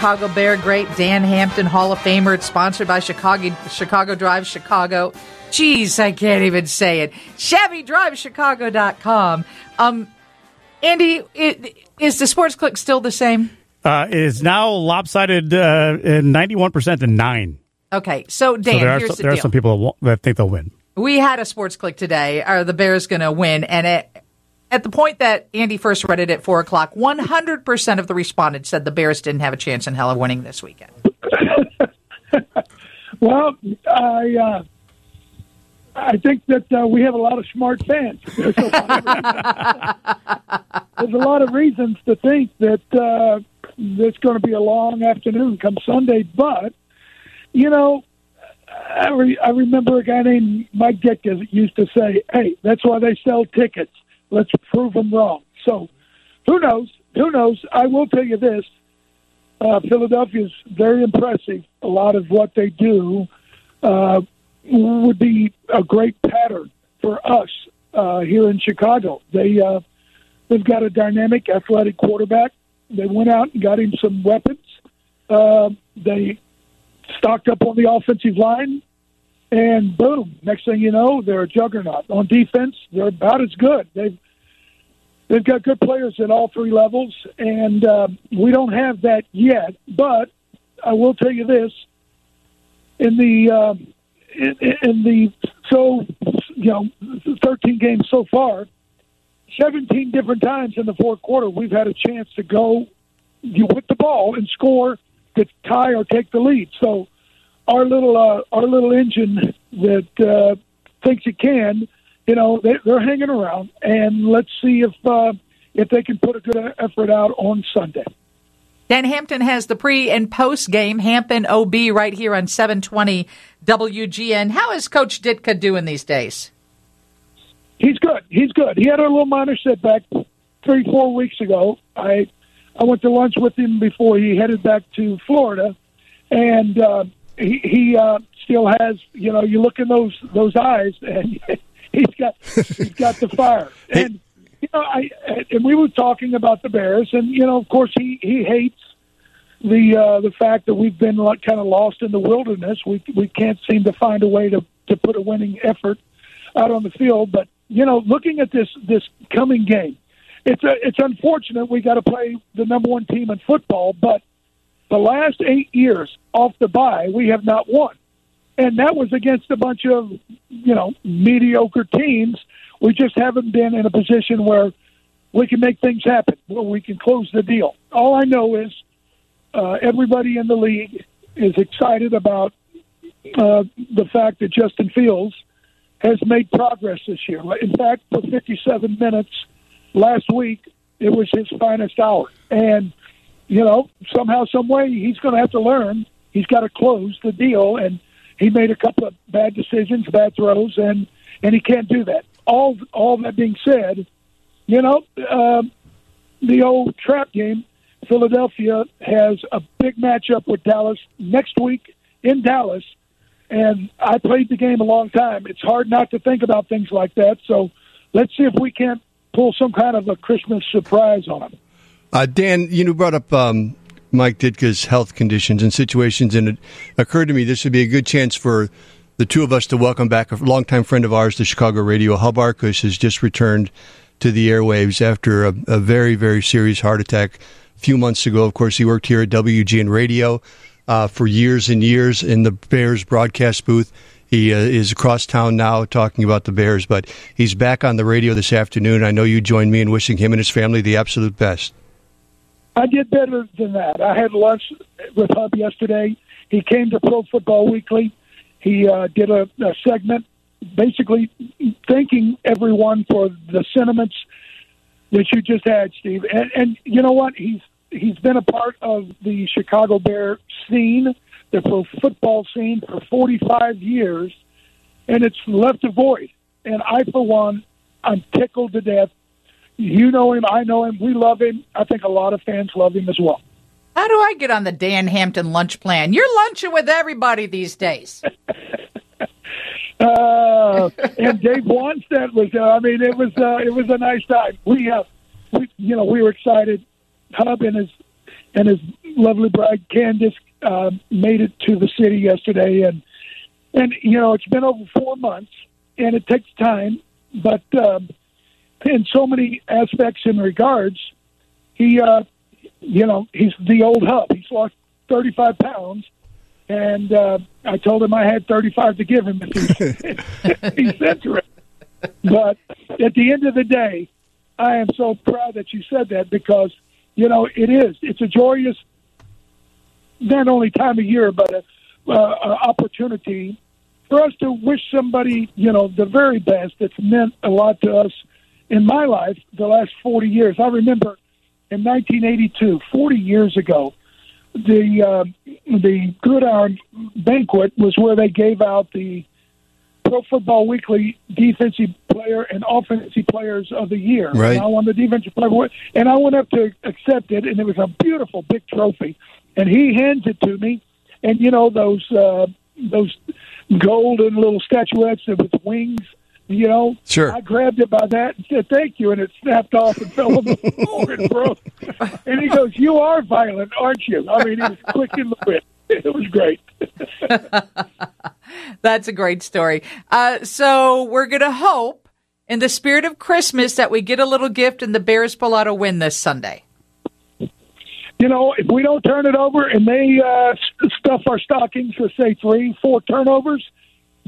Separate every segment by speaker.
Speaker 1: Chicago Bear great Dan Hampton Hall of Famer. It's sponsored by Chicago Chicago Drive Chicago. Jeez, I can't even say it. ChevyDriveChicago.com. Um, Andy, it, is the sports click still the same?
Speaker 2: Uh, it is now lopsided uh, 91% to 9.
Speaker 1: Okay, so Dan,
Speaker 2: so there are,
Speaker 1: some,
Speaker 2: the there
Speaker 1: are
Speaker 2: some people that think they'll win.
Speaker 1: We had a sports click today. Are the Bears going to win? And it, at the point that Andy first read it at 4 o'clock, 100% of the respondents said the Bears didn't have a chance in hell of winning this weekend.
Speaker 3: well, I. Uh I think that uh, we have a lot of smart fans. There's a lot of, a lot of reasons to think that uh, it's going to be a long afternoon come Sunday. But you know, I, re- I remember a guy named Mike Ditka used to say, "Hey, that's why they sell tickets. Let's prove them wrong." So, who knows? Who knows? I will tell you this: uh, Philadelphia is very impressive. A lot of what they do. Uh, would be a great pattern for us uh, here in Chicago. They uh, they've got a dynamic, athletic quarterback. They went out and got him some weapons. Uh, they stocked up on the offensive line, and boom! Next thing you know, they're a juggernaut. On defense, they're about as good. They've they've got good players at all three levels, and uh, we don't have that yet. But I will tell you this: in the uh, in, in the so you know 13 games so far, 17 different times in the fourth quarter we've had a chance to go you with the ball and score to tie or take the lead. So our little uh, our little engine that uh, thinks it can, you know, they, they're hanging around, and let's see if uh, if they can put a good effort out on Sunday.
Speaker 1: Dan Hampton has the pre and post game Hampton OB right here on 720 WGN. How is Coach Ditka doing these days?
Speaker 3: He's good. He's good. He had a little minor setback three, four weeks ago. I I went to lunch with him before he headed back to Florida, and uh, he, he uh, still has. You know, you look in those those eyes, and he's got he's got the fire. And you know, I and we were talking about the Bears, and you know, of course, he he hates the uh, the fact that we've been like kind of lost in the wilderness. We we can't seem to find a way to to put a winning effort out on the field. But you know, looking at this this coming game, it's a, it's unfortunate we got to play the number one team in football, but the last eight years off the bye, we have not won, and that was against a bunch of you know mediocre teams we just haven't been in a position where we can make things happen, where we can close the deal. All I know is uh, everybody in the league is excited about uh, the fact that Justin Fields has made progress this year. In fact, for 57 minutes last week, it was his finest hour. And, you know, somehow, some way, he's going to have to learn. He's got to close the deal. And he made a couple of bad decisions, bad throws, and, and he can't do that all all that being said, you know, uh, the old trap game. Philadelphia has a big matchup with Dallas next week in Dallas, and I played the game a long time. It's hard not to think about things like that. So let's see if we can't pull some kind of a Christmas surprise on them.
Speaker 4: Uh, Dan, you brought up um, Mike Ditka's health conditions and situations, and it occurred to me this would be a good chance for the two of us to welcome back a longtime friend of ours, the Chicago radio. Hub Arkush has just returned to the airwaves after a, a, very, very serious heart attack a few months ago. Of course, he worked here at WGN Radio uh, for years and years in the Bears broadcast booth. He uh, is across town now talking about the Bears, but he's back on the radio this afternoon. I know you joined me in wishing him and his family the absolute best.
Speaker 3: I did better than that. I had lunch with Hub yesterday. He came to Pro Football Weekly he uh, did a, a segment basically thanking everyone for the sentiments that you just had, Steve. And, and you know what? He's he's been a part of the Chicago Bear scene, the pro football scene for 45 years. and it's left a void. And I, for one, I'm tickled to death. You know him, I know him, we love him. I think a lot of fans love him as well.
Speaker 1: How do I get on the Dan Hampton lunch plan? You're lunching with everybody these days.
Speaker 3: uh, and Dave Wannstedt was. Uh, I mean, it was uh, it was a nice time. We, uh, we, you know, we were excited. Hub and his and his lovely bride Candace uh, made it to the city yesterday, and and you know it's been over four months, and it takes time, but um, in so many aspects and regards, he, uh, you know, he's the old Hub. He's lost thirty five pounds, and uh, I told him I had thirty five to give him if he's, he's interested. But at the end of the day, I am so proud that you said that because you know it is. It's a joyous not only time of year, but a, uh, opportunity for us to wish somebody, you know, the very best. That's meant a lot to us in my life the last 40 years. I remember in 1982, 40 years ago, the uh, the Gridiron banquet was where they gave out the Pro Football Weekly Defensive Player and Offensive Players of the Year.
Speaker 4: Right.
Speaker 3: And I won the Defensive Player, and I went up to accept it, and it was a beautiful big trophy and he hands it to me, and you know those uh, those golden little statuettes with wings. You know,
Speaker 4: Sure.
Speaker 3: I grabbed it by that and said thank you, and it snapped off and fell on the floor and broke. And he goes, "You are violent, aren't you?" I mean, he was quick in the wit. It was great.
Speaker 1: That's a great story. Uh, so we're going to hope, in the spirit of Christmas, that we get a little gift and the Bears pull out a win this Sunday.
Speaker 3: you know, if we don't turn it over and they uh, stuff our stockings for say three, four turnovers,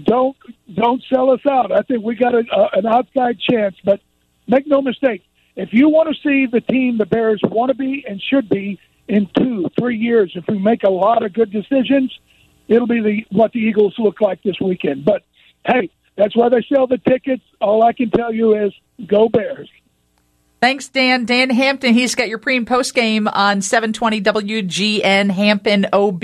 Speaker 3: don't don't sell us out. I think we got a, a, an outside chance. But make no mistake, if you want to see the team the Bears want to be and should be in two, three years, if we make a lot of good decisions, it'll be the what the Eagles look like this weekend. But hey, that's why they sell the tickets. All I can tell you is go Bears.
Speaker 1: Thanks, Dan. Dan Hampton, he's got your pre and post game on 720 WGN Hampton OB.